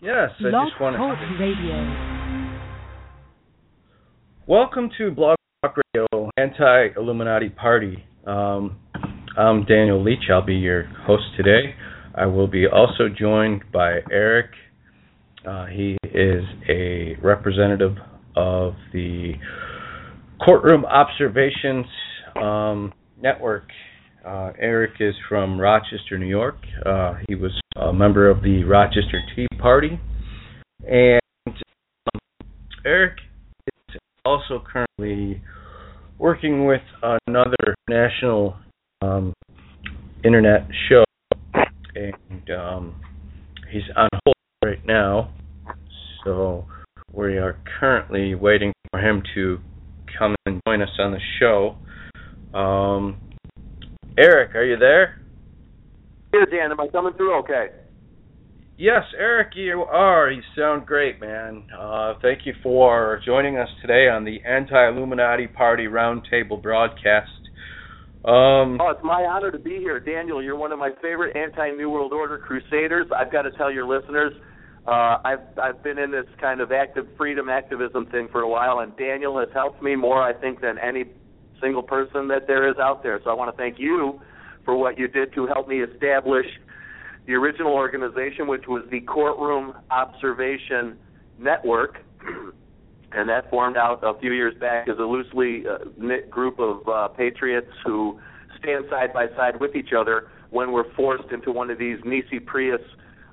Yes, I Blog just want Talk to. Radio. Welcome to Blog Talk Radio Anti Illuminati Party. Um, I'm Daniel Leach. I'll be your host today. I will be also joined by Eric. Uh, he is a representative of the Courtroom Observations um, Network. Uh, Eric is from Rochester, New York. Uh, he was a member of the Rochester Tea Party. And um, Eric is also currently working with another national um, internet show. And um, he's on hold right now. So we are currently waiting for him to come and join us on the show. Um, Eric, are you there? Here, Dan, am I coming through okay? Yes, Eric, you are. You sound great, man. Uh, thank you for joining us today on the Anti Illuminati Party Roundtable broadcast. Um, Oh, it's my honor to be here. Daniel, you're one of my favorite anti-New World Order crusaders. I've got to tell your listeners, uh, I've I've been in this kind of active freedom activism thing for a while, and Daniel has helped me more, I think, than any single person that there is out there. So I want to thank you for what you did to help me establish the original organization, which was the Courtroom Observation Network. and that formed out a few years back as a loosely uh, knit group of uh, patriots who stand side by side with each other when we're forced into one of these Nisi Prius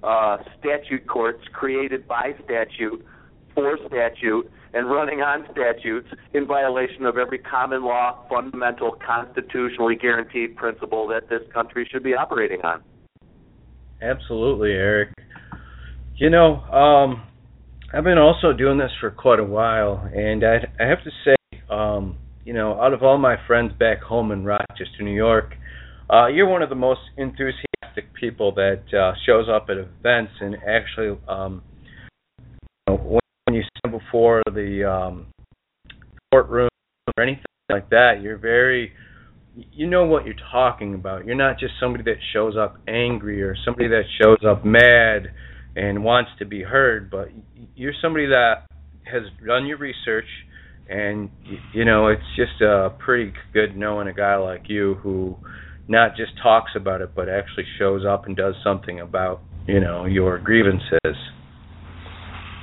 uh, statute courts created by statute, for statute, and running on statutes in violation of every common law, fundamental, constitutionally guaranteed principle that this country should be operating on. Absolutely, Eric. You know, um, I've been also doing this for quite a while, and I, I have to say, um, you know, out of all my friends back home in Rochester, New York, uh, you're one of the most enthusiastic people that uh, shows up at events and actually, um, you know, when you stand before the um, courtroom or anything like that, you're very you know what you're talking about. You're not just somebody that shows up angry or somebody that shows up mad and wants to be heard, but you're somebody that has done your research and you know it's just uh pretty good knowing a guy like you who not just talks about it but actually shows up and does something about you know your grievances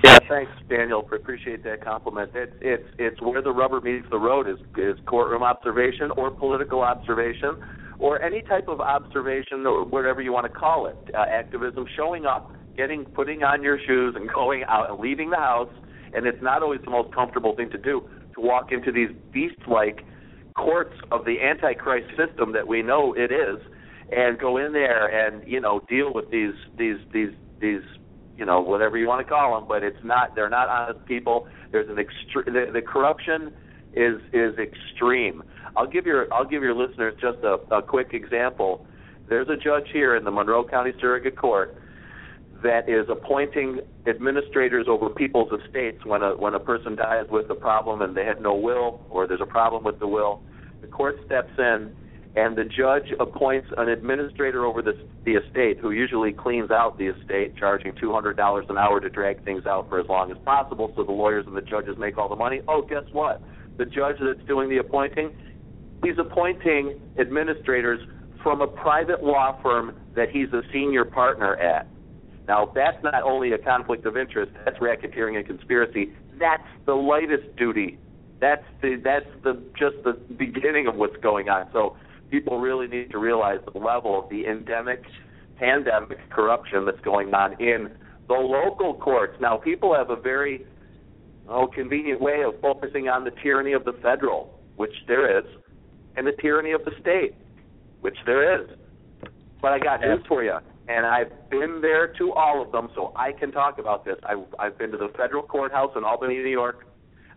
Yeah, thanks, Daniel. Appreciate that compliment. It's it's it's where the rubber meets the road is is courtroom observation or political observation or any type of observation or whatever you want to call it. Uh, activism, showing up, getting putting on your shoes and going out and leaving the house. And it's not always the most comfortable thing to do to walk into these beast-like courts of the antichrist system that we know it is, and go in there and you know deal with these these these these you know whatever you want to call them, but it's not they're not honest people. There's an extre- the, the corruption is is extreme. I'll give your I'll give your listeners just a, a quick example. There's a judge here in the Monroe County Surrogate Court that is appointing administrators over people's estates when a when a person dies with a problem and they had no will or there's a problem with the will. The court steps in and the judge appoints an administrator over the, the estate who usually cleans out the estate, charging $200 an hour to drag things out for as long as possible so the lawyers and the judges make all the money. Oh, guess what? The judge that's doing the appointing, he's appointing administrators from a private law firm that he's a senior partner at. Now, that's not only a conflict of interest, that's racketeering and conspiracy. That's the lightest duty. That's the that's the just the beginning of what's going on. So people really need to realize the level of the endemic pandemic corruption that's going on in the local courts. Now, people have a very oh, convenient way of focusing on the tyranny of the federal, which there is, and the tyranny of the state, which there is. But I got news for you, and I've been there to all of them, so I can talk about this. I've, I've been to the federal courthouse in Albany, New York.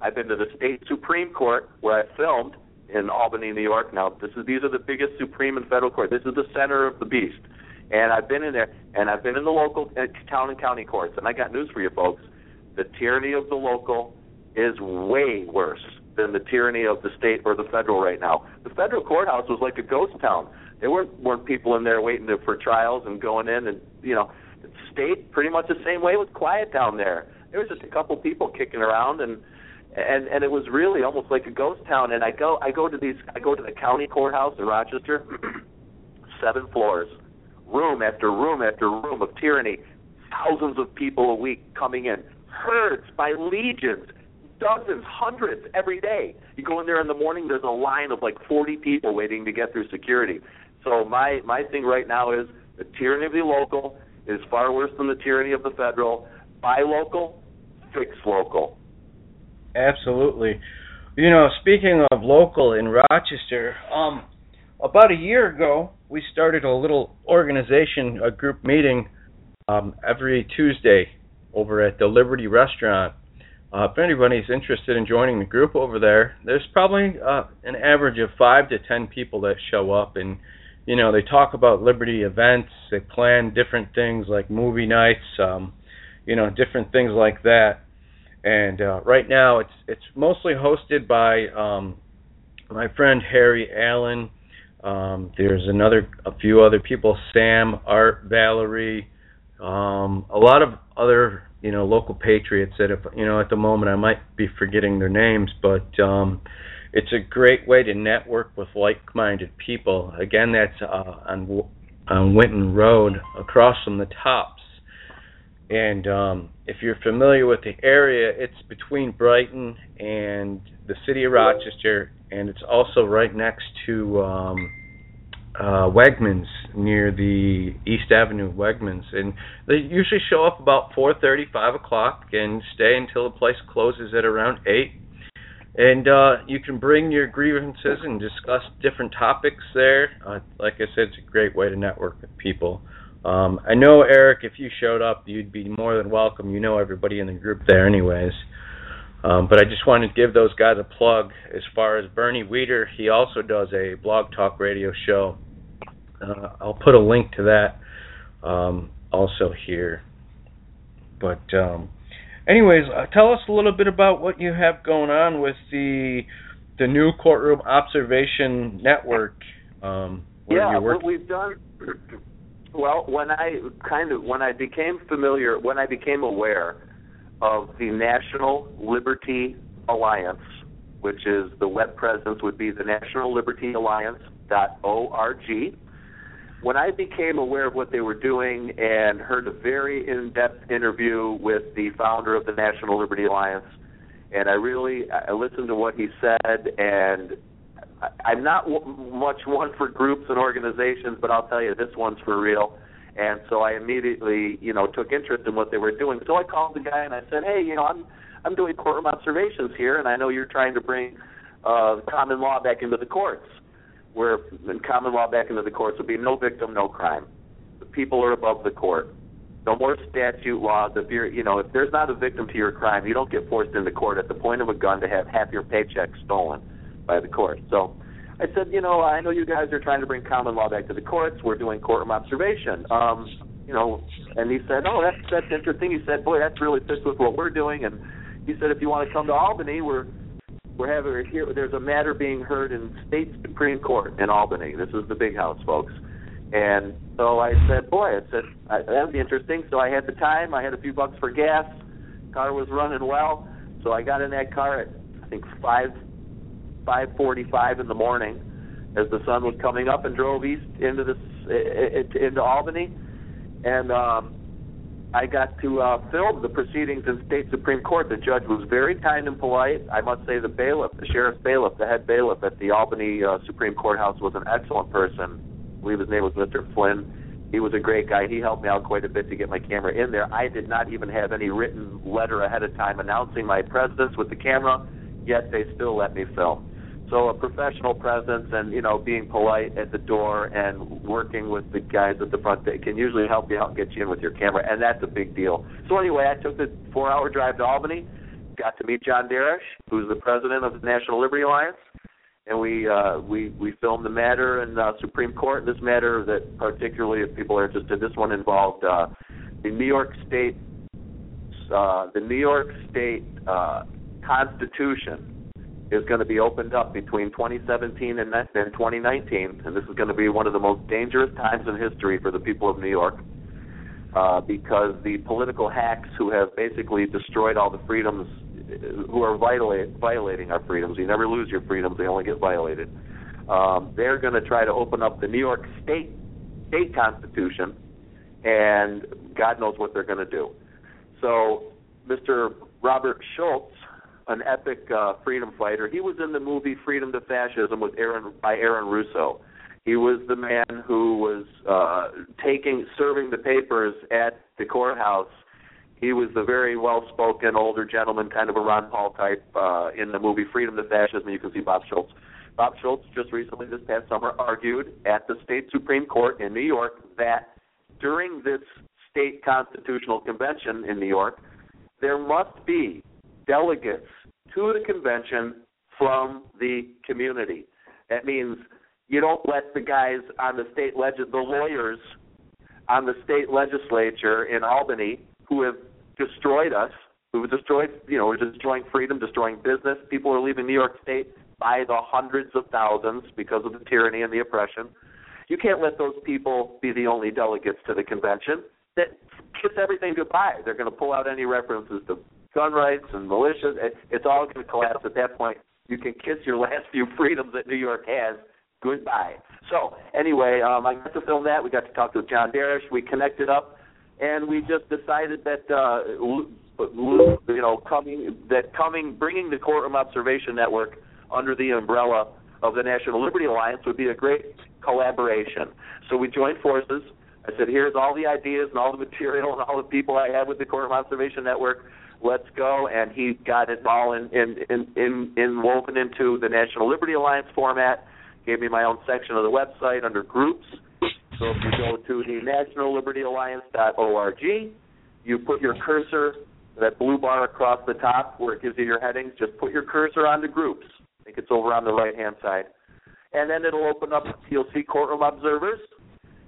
I've been to the state supreme court where I filmed in Albany, New York. Now, this is these are the biggest supreme and federal court. This is the center of the beast. And I've been in there, and I've been in the local uh, town and county courts. And I got news for you, folks: the tyranny of the local is way worse than the tyranny of the state or the federal right now. The federal courthouse was like a ghost town. There weren't weren't people in there waiting to, for trials and going in, and you know, state, pretty much the same way. It was quiet down there. There was just a couple people kicking around, and and and it was really almost like a ghost town. And I go I go to these I go to the county courthouse in Rochester, seven floors, room after room after room of tyranny, thousands of people a week coming in, herds by legions, dozens, hundreds every day. You go in there in the morning, there's a line of like 40 people waiting to get through security. So my my thing right now is the tyranny of the local is far worse than the tyranny of the federal. Buy local, fix local. Absolutely. You know, speaking of local in Rochester, um, about a year ago, we started a little organization, a group meeting um, every Tuesday over at the Liberty Restaurant. Uh, if anybody's interested in joining the group over there, there's probably uh, an average of five to ten people that show up, and you know they talk about Liberty events. They plan different things like movie nights, um, you know, different things like that. And uh, right now, it's it's mostly hosted by um, my friend Harry Allen. Um, there's another, a few other people: Sam, Art, Valerie, um, a lot of other, you know, local patriots that, if you know, at the moment I might be forgetting their names, but um, it's a great way to network with like-minded people. Again, that's uh, on on Winton Road, across from the Tops. And um, if you're familiar with the area, it's between Brighton and the city of Rochester, and it's also right next to um, uh, Wegmans near the East Avenue Wegmans, and they usually show up about 4:30, 5 o'clock, and stay until the place closes at around eight. And uh, you can bring your grievances and discuss different topics there. Uh, like I said, it's a great way to network with people. Um, I know Eric, if you showed up, you'd be more than welcome. You know everybody in the group there, anyways. Um, but I just wanted to give those guys a plug. As far as Bernie Weeder, he also does a blog talk radio show. Uh, I'll put a link to that um, also here. But um, anyways, uh, tell us a little bit about what you have going on with the the new courtroom observation network. Um, yeah, what we've done well, when I kind of when I became familiar, when I became aware of the National Liberty Alliance, which is the web presence would be the National Liberty Alliance dot org. When I became aware of what they were doing and heard a very in-depth interview with the founder of the National Liberty Alliance, and I really I listened to what he said and I'm not w- much one for groups and organizations, but I'll tell you this one's for real. And so I immediately, you know, took interest in what they were doing. So I called the guy and I said, "Hey, you know, I'm I'm doing courtroom observations here, and I know you're trying to bring uh, common law back into the courts, where common law back into the courts would be no victim, no crime. The people are above the court. No more statute laws. If you're, you know, if there's not a victim to your crime, you don't get forced into court at the point of a gun to have half your paycheck stolen by the court. So I said, you know, I know you guys are trying to bring common law back to the courts. We're doing courtroom observation. Um, you know, and he said, oh, that's that's interesting. He said, boy, that's really fits with what we're doing. And he said, if you want to come to Albany, we're we're having here. There's a matter being heard in state supreme court in Albany. This is the big house, folks. And so I said, boy, I said that would be interesting. So I had the time. I had a few bucks for gas. Car was running well, so I got in that car at I think five 5:45 in the morning as the sun was coming up and drove east into this into Albany, and um, I got to uh, film the proceedings in state supreme court. The judge was very kind and polite. I must say the bailiff, the sheriff's bailiff, the head bailiff at the Albany uh, Supreme Courthouse was an excellent person. I believe his name was Mr. Flynn. He was a great guy. He helped me out quite a bit to get my camera in there. I did not even have any written letter ahead of time announcing my presence with the camera, yet they still let me film. So a professional presence and you know being polite at the door and working with the guys at the front they can usually help you out and get you in with your camera, and that's a big deal. So anyway, I took the four-hour drive to Albany, got to meet John Darash, who's the president of the National Liberty Alliance, and we uh, we we filmed the matter in uh, Supreme Court. This matter that particularly, if people are interested, this one involved uh, the New York State uh, the New York State uh, Constitution is going to be opened up between 2017 and, 2019, and this is going to be one of the most dangerous times in history for the people of New York. uh, because the political hacks who have basically destroyed all the freedoms, who are violate, violating our freedoms. You never lose your freedoms; they only get violated. Um, they're going to try to open up the New York State state constitution, and God knows what they're going to do. So, Mr. Robert Schulz, an epic uh, freedom fighter, he was in the movie Freedom to Fascism with Aaron by Aaron Russo. He was the man who was uh, taking serving the papers at the courthouse. He was the very well-spoken older gentleman, kind of a Ron Paul type, uh, in the movie Freedom to Fascism. You can see Bob Schulz. Bob Schulz just recently, this past summer, argued at the state supreme court in New York that during this state constitutional convention in New York, there must be delegates to the convention from the community. That means you don't let the guys on the state leg the lawyers on the state legislature in Albany who have destroyed us, who have destroyed you know, we're destroying freedom, destroying business. People are leaving New York State by the hundreds of thousands because of the tyranny and the oppression. You can't let those people be the only delegates to the convention. That kiss everything goodbye. They're going to pull out any references to gun rights and militias. It's all going to collapse at that point. You can kiss your last few freedoms that New York has goodbye. So anyway, um, I got to film that. We got to talk to John Darash. We connected up, and we just decided that uh, you know coming that coming bringing the courtroom observation network under the umbrella of the National Liberty Alliance would be a great collaboration. So we joined forces. I said, here's all the ideas and all the material and all the people I have with the Courtroom Observation Network. Let's go. And he got it all in, in, in, in, in woven into the National Liberty Alliance format. Gave me my own section of the website under groups. So if you go to the nationallibertyalliance.org, you put your cursor, that blue bar across the top where it gives you your headings, just put your cursor on the groups. I think it's over on the right hand side. And then it'll open up, you'll see Courtroom Observers,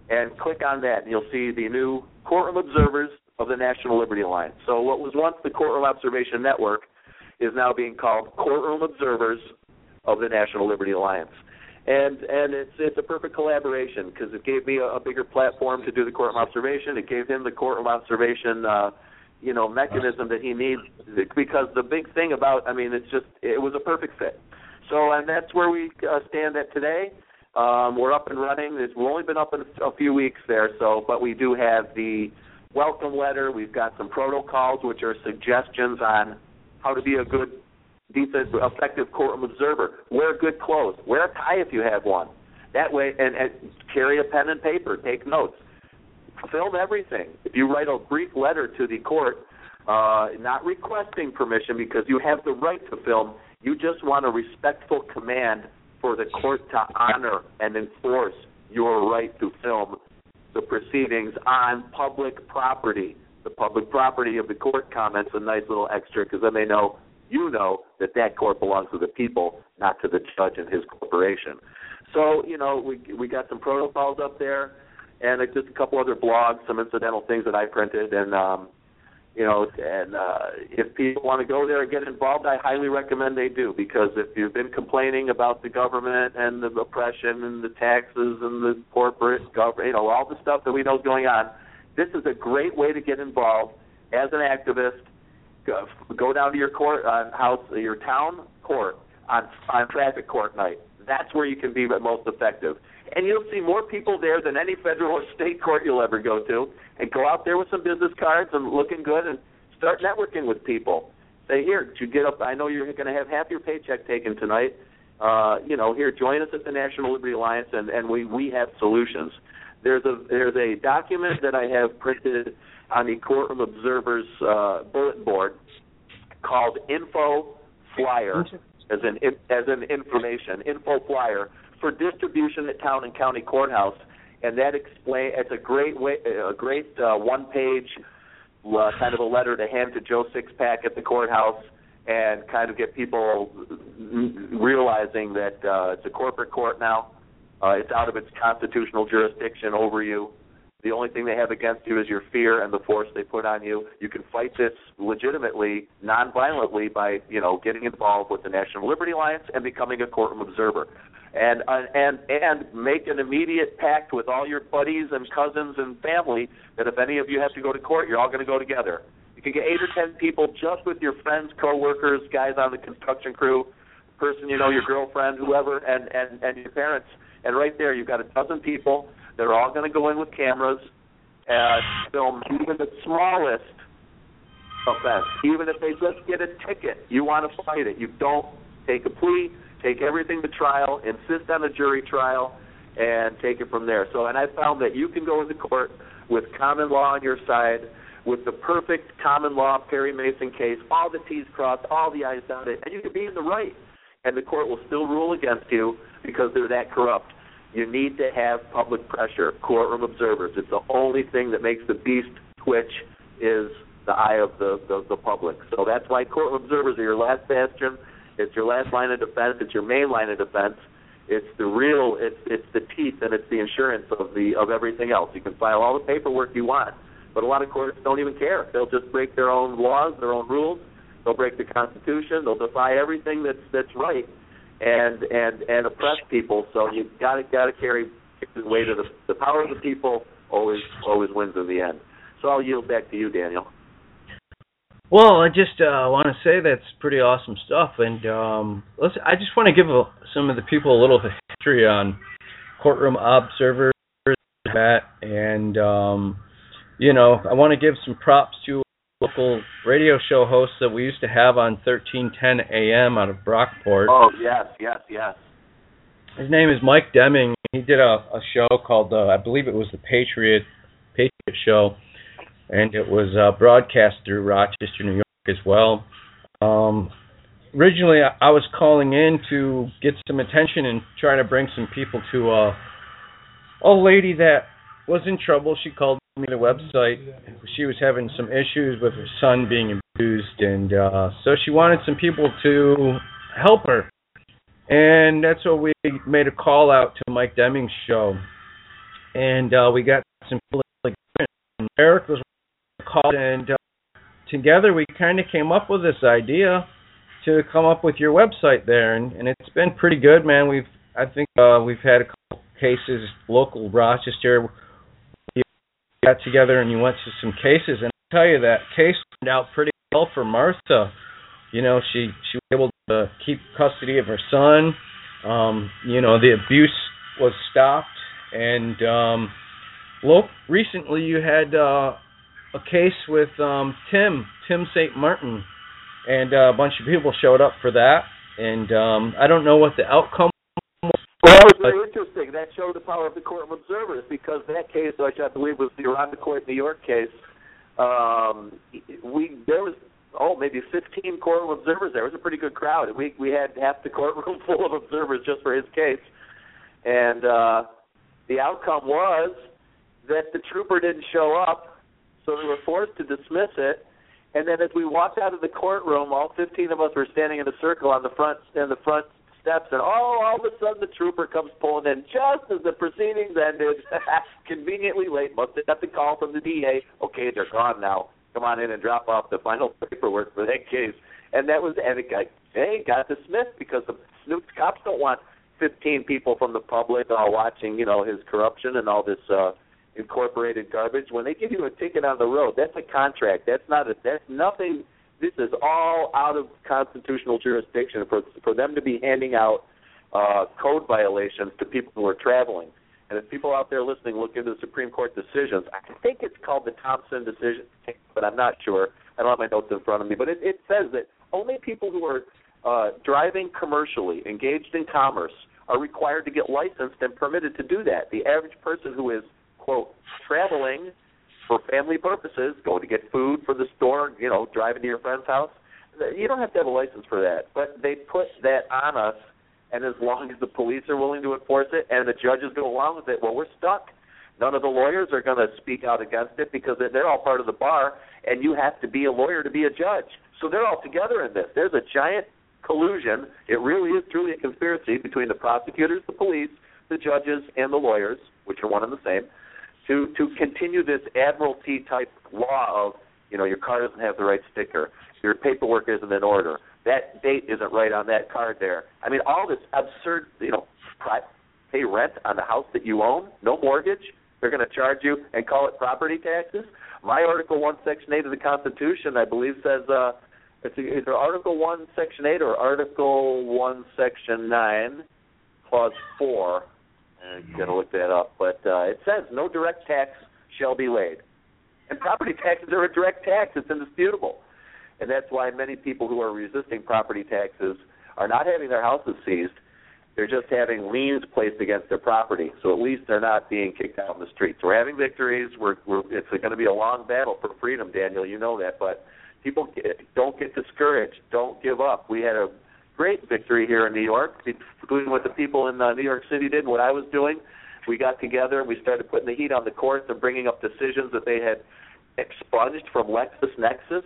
and click on that, and you'll see the new Courtroom Observers of the National Liberty Alliance. So what was once the Courtroom Observation Network is now being called Courtroom Observers of the National Liberty Alliance. And and it's it's a perfect collaboration because it gave me a, a bigger platform to do the courtroom observation. It gave him the courtroom observation uh, you know mechanism that he needs because the big thing about I mean it's just it was a perfect fit. So, and that's where we uh, stand at today. Um, we're up and running. It's, we've only been up in a few weeks there, so but we do have the welcome letter. We've got some protocols, which are suggestions on how to be a good, decent, effective courtroom observer. Wear good clothes. Wear a tie if you have one. That way, and, and carry a pen and paper. Take notes. Film everything. If you write a brief letter to the court, uh, not requesting permission because you have the right to film, you just want a respectful command for the court to honor and enforce your right to film the proceedings on public property. The public property of the court comments a nice little extra because then they know you know that that court belongs to the people, not to the judge and his corporation. So you know we we got some protocols up there, and just a couple other blogs, some incidental things that I printed, and um, you know, and uh, if people want to go there and get involved, I highly recommend they do because if you've been complaining about the government and the oppression and the taxes and the corporate government, you know, all the stuff that we know is going on, this is a great way to get involved as an activist. Go, down to your court uh, house, your town court on on traffic court night. That's where you can be most effective and you'll see more people there than any federal or state court you'll ever go to. And go out there with some business cards and looking good and start networking with people. Say, here, did you get up? I know you're going to have half your paycheck taken tonight. Uh, you know, here, join us at the National Liberty Alliance, and, and we we have solutions. There's a there's a document that I have printed on the Courtroom Observers uh, bulletin board called Info Flyer, as an as an information info flyer for distribution at town and county courthouse, and that explain. It's a great way, a great uh, one-page uh, kind of a letter to hand to Joe Sixpack at the courthouse, and kind of get people realizing that uh, it's a corporate court now. Uh, it's out of its constitutional jurisdiction over you. The only thing they have against you is your fear and the force they put on you. You can fight this legitimately, non-violently, by you know getting involved with the National Liberty Alliance and becoming a courtroom observer and uh, and and make an immediate pact with all your buddies and cousins and family that if any of you have to go to court, you're all going to go together. You can get eight or ten people just with your friends, coworkers, guys on the construction crew, person you know, your girlfriend, whoever, and and and your parents. And right there, you've got a dozen people. They're all going to go in with cameras and film even the smallest offense, even if they just get a ticket. You want to fight it. You don't take a plea take everything to trial, insist on a jury trial, and take it from there. So, and I found that you can go into court with common law on your side, with the perfect common law Perry Mason case, all the T's crossed, all the I's dotted, and you can be in the right, and the court will still rule against you because they're that corrupt. You need to have public pressure, courtroom observers. It's the only thing that makes the beast twitch is the eye of the, the, the public. So that's why courtroom observers are your last bastion it's your last line of defense. It's your main line of defense. It's the real. It's it's the teeth and it's the insurance of the of everything else. You can file all the paperwork you want, but a lot of courts don't even care. They'll just break their own laws, their own rules. They'll break the Constitution. They'll defy everything that's that's right, and and and oppress people. So you got to got to carry the weight of the the power of the people. Always always wins in the end. So I'll yield back to you, Daniel. Well, I just uh, want to say that's pretty awesome stuff, and um, let's. I just want to give a, some of the people a little history on courtroom observers, that, and um, you know, I want to give some props to a local radio show hosts that we used to have on 1310 AM out of Brockport. Oh yes, yes, yes. His name is Mike Deming. He did a, a show called, uh, I believe it was the Patriot Patriot Show and it was uh, broadcast through Rochester, New York as well. Um, originally, I, I was calling in to get some attention and try to bring some people to uh, a lady that was in trouble. She called me the website. She was having some issues with her son being abused, and uh, so she wanted some people to help her. And that's what we made a call out to Mike Deming's show, and uh, we got some people like Eric was called, and uh, together we kind of came up with this idea to come up with your website there, and, and it's been pretty good, man. We've I think uh, we've had a couple cases local Rochester. We got together and you went to some cases, and I tell you that case turned out pretty well for Martha. You know, she she was able to keep custody of her son. Um, you know, the abuse was stopped, and um, look, recently you had uh, a case with um, Tim Tim St. Martin, and uh, a bunch of people showed up for that. And um, I don't know what the outcome. was. Well, that was very interesting. That showed the power of the court of observers because that case, which I believe was the Irondequoit, New York case, um, we there was oh maybe 15 court of observers there. It was a pretty good crowd. We we had half the courtroom full of observers just for his case, and uh, the outcome was that the trooper didn't show up so we were forced to dismiss it. And then as we walked out of the courtroom, all 15 of us were standing in a circle on the front in the front steps, and oh, all of a sudden the trooper comes pulling in just as the proceedings ended, conveniently late. Must have got the call from the DA. Okay, they're gone now. Come on in and drop off the final paperwork for that case. And that was and it got hey got dismissed because the Snoop's cops don't want 15 people from the public all watching, you know, his corruption and all this uh incorporated garbage. When they give you a ticket on the road, that's a contract. That's not a. That's nothing. This is all out of constitutional jurisdiction for for them to be handing out uh, code violations to people who are traveling. And if people out there listening look into the Supreme Court decisions, I think it's called the Thompson decision, but I'm not sure. I don't have my notes in front of me, but it, it says that only people who are uh, driving commercially, engaged in commerce, are required to get licensed and permitted to do that. The average person who is quote traveling for family purposes, going to get food for the store, you know, driving to your friend's house. You don't have to have a license for that, but they put that on us. And as long as the police are willing to enforce it and the judges go along with it, well, we're stuck. None of the lawyers are going to speak out against it because they're all part of the bar, and you have to be a lawyer to be a judge. So they're all together in this. There's a giant collusion. It really is truly a conspiracy between the prosecutors, the police, the judges, and the lawyers, which are one and the same to to continue this admiralty type law of You know, your car doesn't have the right sticker. Your paperwork isn't in order. That date isn't right on that card there. I mean, all this absurd, you know, pay rent on the house that you own, no mortgage. They're going to charge you and call it property taxes. My Article One, Section Eight of the Constitution, I believe, says uh, it's either Article One, Section Eight, or Article One, Section Nine, Clause Four. Uh, got to look that up, but uh, it says no direct tax shall be laid, and property taxes are a direct tax. It's indisputable, and that's why many people who are resisting property taxes are not having their houses seized. They're just having liens placed against their property, so at least they're not being kicked out in the streets. We're having victories. We're, we're it's going to be a long battle for freedom, Daniel. You know that, but people get, don't get discouraged. Don't give up. We had a great victory here in New York, including what the people in uh, New York City did, what I was doing. We got together and we started putting the heat on the courts and bringing up decisions that they had expunged from LexisNexis,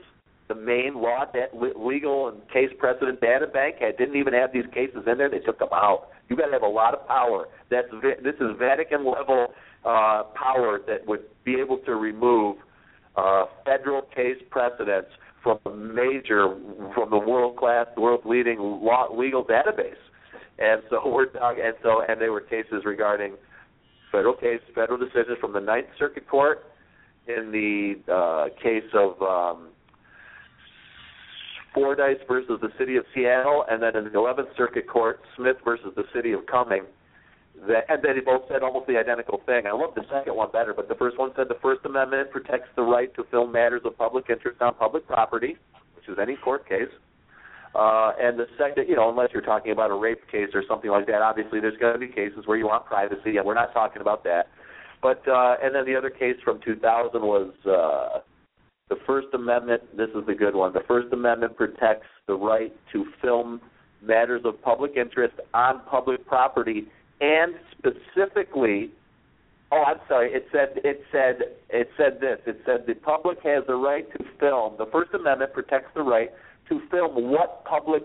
the main law, that legal and case precedent data bank. Had didn't even have these cases in there. They took them out. You got to have a lot of power. That's this is Vatican level uh, power that would be able to remove uh, federal case precedents from a major, from the world class, the world's leading law, legal database. And so we're talking, and so and they were cases regarding federal case, federal decisions from the Ninth Circuit Court in the uh, case of um, Fordyce versus the City of Seattle, and then in the Eleventh Circuit Court, Smith versus the City of Cumming that, and they both said almost the identical thing. I love the second one better, but the first one said the First Amendment protects the right to film matters of public interest on public property, which is any court case. Uh, and the second, you know, unless you're talking about a rape case or something like that, obviously there's going to be cases where you want privacy, and we're not talking about that. But uh, and then the other case from 2000 was uh, the First Amendment. This is the good one. The First Amendment protects the right to film matters of public interest on public property and specifically oh i'm sorry it said it said it said this it said the public has the right to film the first amendment protects the right to film what public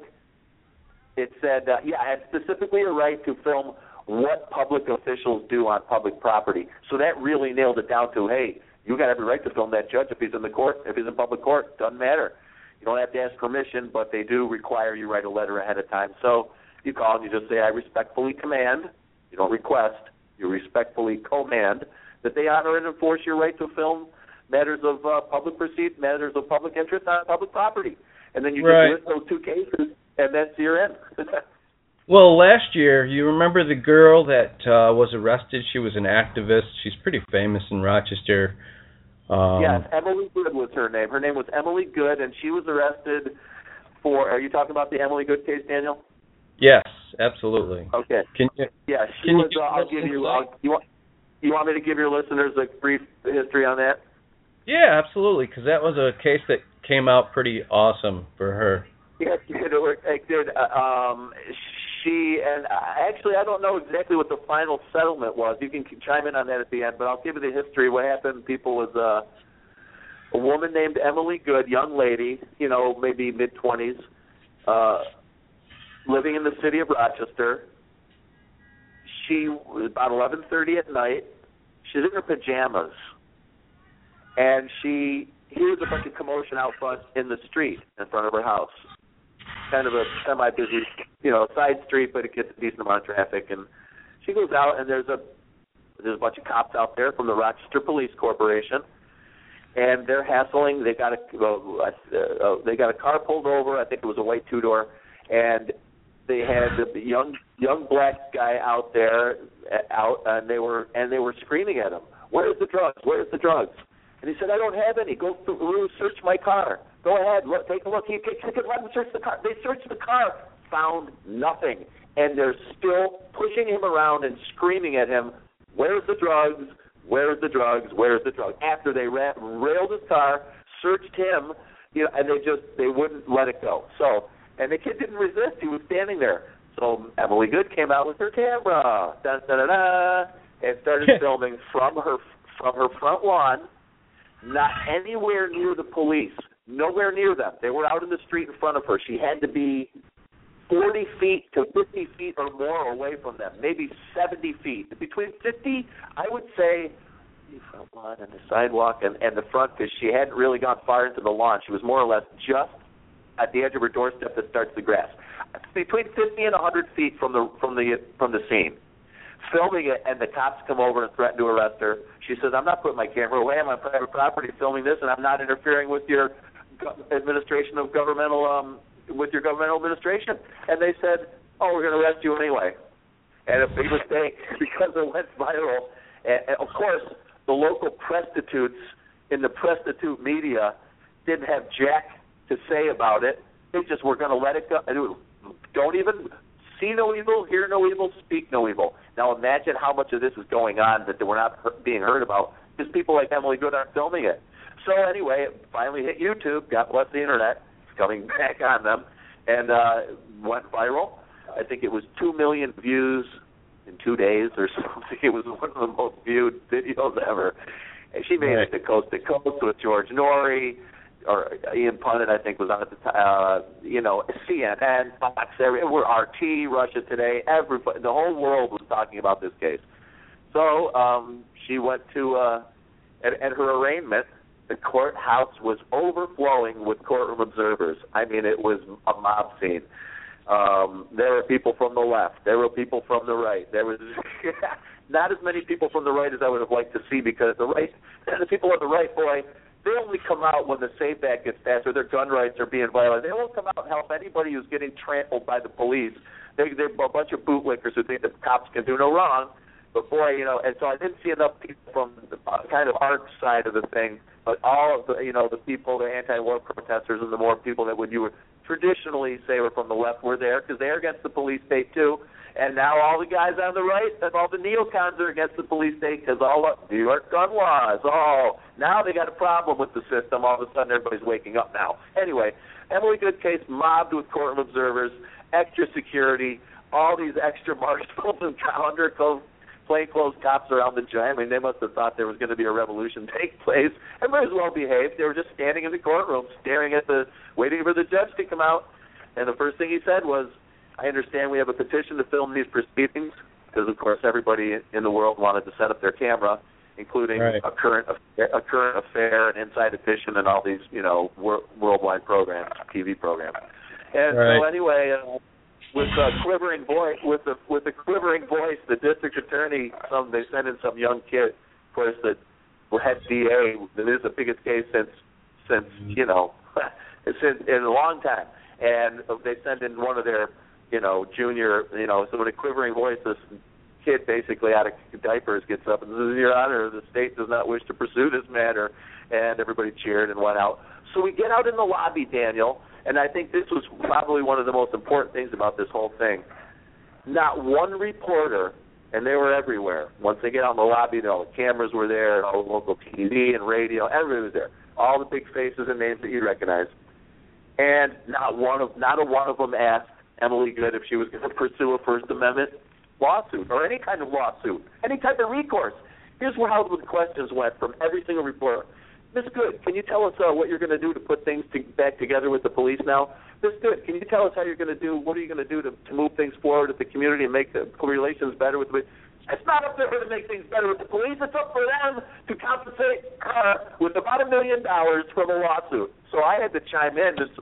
it said uh, yeah and specifically a right to film what public officials do on public property. So that really nailed it down to hey you got every right to film that judge if he's in the court if he's in public court doesn't matter. You don't have to ask permission but they do require you write a letter ahead of time. So you call and you just say i respectfully command you don't request, you respectfully command that they honor and enforce your right to film matters of uh, public pursuit, matters of public interest on public property. And then you right. just list those two cases, and that's your end. well, last year, you remember the girl that uh, was arrested? She was an activist. She's pretty famous in Rochester. Um, yes, Emily Good was her name. Her name was Emily Good, and she was arrested for. Are you talking about the Emily Good case, Daniel? Yes, absolutely. Okay. Can you? Yeah, she can was. You uh, I'll give you. I'll, you want? You want me to give your listeners a brief history on that? Yeah, absolutely, because that was a case that came out pretty awesome for her. Yes, it did. Uh, um, she and uh, actually, I don't know exactly what the final settlement was. You can chime in on that at the end, but I'll give you the history. What happened? People was uh, a woman named Emily Good, young lady, you know, maybe mid twenties. Uh, living in the city of Rochester. She about 11:30 at night. She's in her pajamas, and she hears a bunch of commotion out front in the street in front of her house. Kind of a semi-busy, you know, side street, but it gets a decent amount of traffic. And she goes out, and there's a there's a bunch of cops out there from the Rochester Police Corporation, and they're hassling. They got a uh, uh, they got a car pulled over. I think it was a white two door, and they had the young young black guy out there uh, out and they were and they were screaming at him where's the drugs? Where's the drugs? And he said i don't have any. Go through search my car. Go ahead look take a look. He, he let them search the car. They searched the car found nothing. And they're still pushing him around and screaming at him where's the drugs? Where's the drugs? Where's the drugs? After they ran, railed his car searched him you know and they just they wouldn't let it go. So and the kid didn't resist. He was standing there. So Emily Good came out with her camera, da da da da, and started filming from her from her front lawn, not anywhere near the police, nowhere near them. They were out in the street in front of her. She had to be 40 feet to 50 feet or more away from them, maybe 70 feet. Between 50, I would say front lawn and the sidewalk and and the front because she hadn't really gone far into the lawn. She was more or less just at the edge of her doorstep that starts the grass, between 50 and 100 feet from the from the from the scene. Filming it, and the cops come over and threaten to arrest her. She says, "I'm not putting my camera away. I'm on private property filming this, and I'm not interfering with your administration of governmental um with your governmental administration." And they said, "Oh, we're going to arrest you anyway." And a big mistake because it went viral. And, and of course, the local prostitutes in the prostitute media didn't have jack to say about it. They just were going to let it go. Don't even see no evil, hear no evil, speak no evil. Now imagine how much of this is going on that we're not being heard about because people like Emily Good aren't filming it. So anyway, it finally hit YouTube. God bless the internet. It's coming back on them, and uh, went viral. I think it was two million views in two days or something. It was one of the most viewed videos ever. And she made right. it to coast to coast with George Noory or Ian Punnett, I think, was on at the time. Uh, you know, CNN, Fox, every, we're RT, Russia Today, everybody, the whole world was talking about this case. So um, she went to, uh, at, at her arraignment, the courthouse was overflowing with courtroom observers. I mean, it was a mob scene. Um, there were people from the left. There were people from the right. There was not as many people from the right as I would have liked to see because the right, the people on the right, boy, they only come out when the SAFE Act gets passed or their gun rights are being violated. They won't come out and help anybody who's getting trampled by the police. They, they're a bunch of bootlickers who think the cops can do no wrong. But boy, you know, and so I didn't see enough people from the uh, kind of our side of the thing, but all of the, you know, the people, the anti-war protesters, and the more people that would you would traditionally say were from the left were there because they're against the police state too. And now all the guys on the right and all the neocons are against the police state because all the New York gun laws. Oh, now they got a problem with the system. All of a sudden, everybody's waking up now. Anyway, Emily Good case mobbed with courtroom observers, extra security, all these extra marshals and undercover plainclothes cops around the joint. I mean, they must have thought there was going to be a revolution take place. Everybody was well behaved. They were just standing in the courtroom, staring at the, waiting for the judge to come out. And the first thing he said was, I understand we have a petition to film these proceedings because, of course, everybody in the world wanted to set up their camera, including right. a current a current affair, an inside edition, and all these you know wor- worldwide programs, TV programs. And right. so anyway, uh, with a quivering voice, with a with a quivering voice, the district attorney, some they sent in some young kid, of course, that head DA. That is the biggest case since since mm-hmm. you know, since in a long time. And they sent in one of their you know, junior, you know, so with a quivering voice, this kid basically out of diapers gets up and says, Your Honor, the state does not wish to pursue this matter. And everybody cheered and went out. So we get out in the lobby, Daniel, and I think this was probably one of the most important things about this whole thing. Not one reporter, and they were everywhere. Once they get out in the lobby, you know, the cameras were there, all the local TV and radio, everybody was there. All the big faces and names that you recognize. And not one of not a one of them asked Emily Good if she was going to pursue a First Amendment lawsuit or any kind of lawsuit, any type of recourse. Here's how the questions went from every single reporter. Ms. Good, can you tell us uh, what you're going to do to put things to, back together with the police now? Ms. Good, can you tell us how you're going to do, what are you going to do to, to move things forward with the community and make the relations better with the it's not up to her to make things better with the police. It's up for them to compensate her with about a million dollars from a lawsuit. So I had to chime in just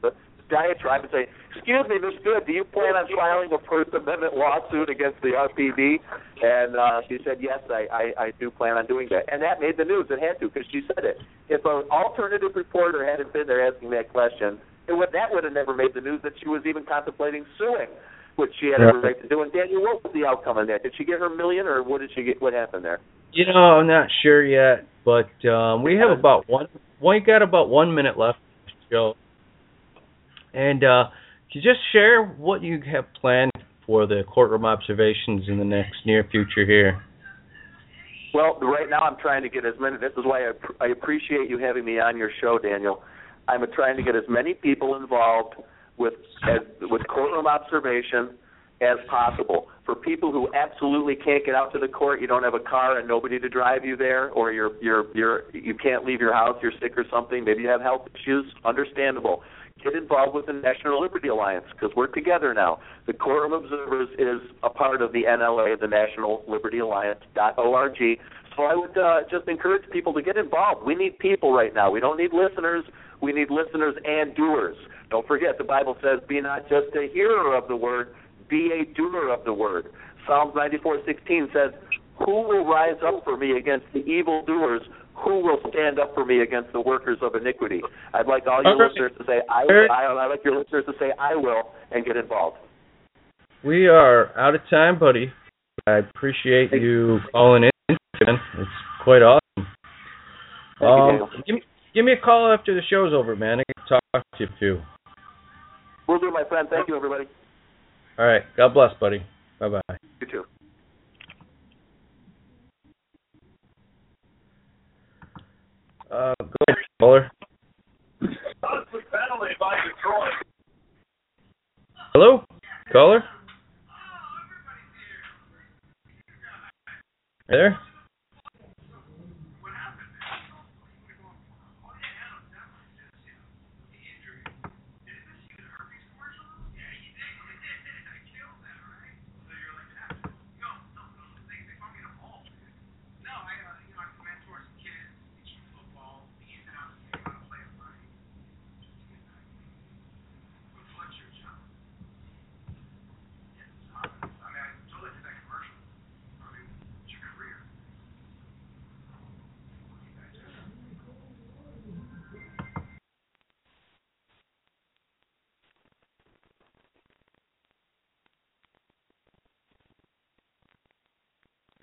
diatribe and say, "Excuse me, Ms. Good, do you plan on filing a First Amendment lawsuit against the RPD?" And uh, she said, "Yes, I, I, I do plan on doing that." And that made the news. It had to because she said it. If an alternative reporter hadn't been there asking that question, it would that would have never made the news that she was even contemplating suing, which she had every right to do. And Daniel, what was the outcome of that? Did she get her million, or what did she get? What happened there? You know, I'm not sure yet, but um, we have about one. We got about one minute left. Joe. And uh, can you just share what you have planned for the courtroom observations in the next near future here? Well, right now I'm trying to get as many. This is why I, I appreciate you having me on your show, Daniel. I'm trying to get as many people involved with as, with courtroom observation as possible. For people who absolutely can't get out to the court, you don't have a car and nobody to drive you there, or you're you're you're you can't leave your house, you're sick or something. Maybe you have health issues. Understandable get involved with the National Liberty Alliance because we're together now. The Courtroom Observers is a part of the NLA, the National Liberty Alliance dot org. So I would uh, just encourage people to get involved. We need people right now. We don't need listeners. We need listeners and doers. Don't forget, the Bible says, "Be not just a hearer of the word, be a doer of the word." Psalms 94:16 says, "Who will rise up for me against the evil doers? Who will stand up for me against the workers of iniquity?" I'd like all your listeners to say, "I." will. I, I'd like your listeners to say, "I will," and get involved. We are out of time, buddy. I appreciate you calling in. It's quite awesome. Um, give me give me a call after the show's over, man. I can talk to you too. We'll do, my friend. Thank you, everybody. All right. God bless, buddy. Bye bye. You too. Uh, go ahead, caller.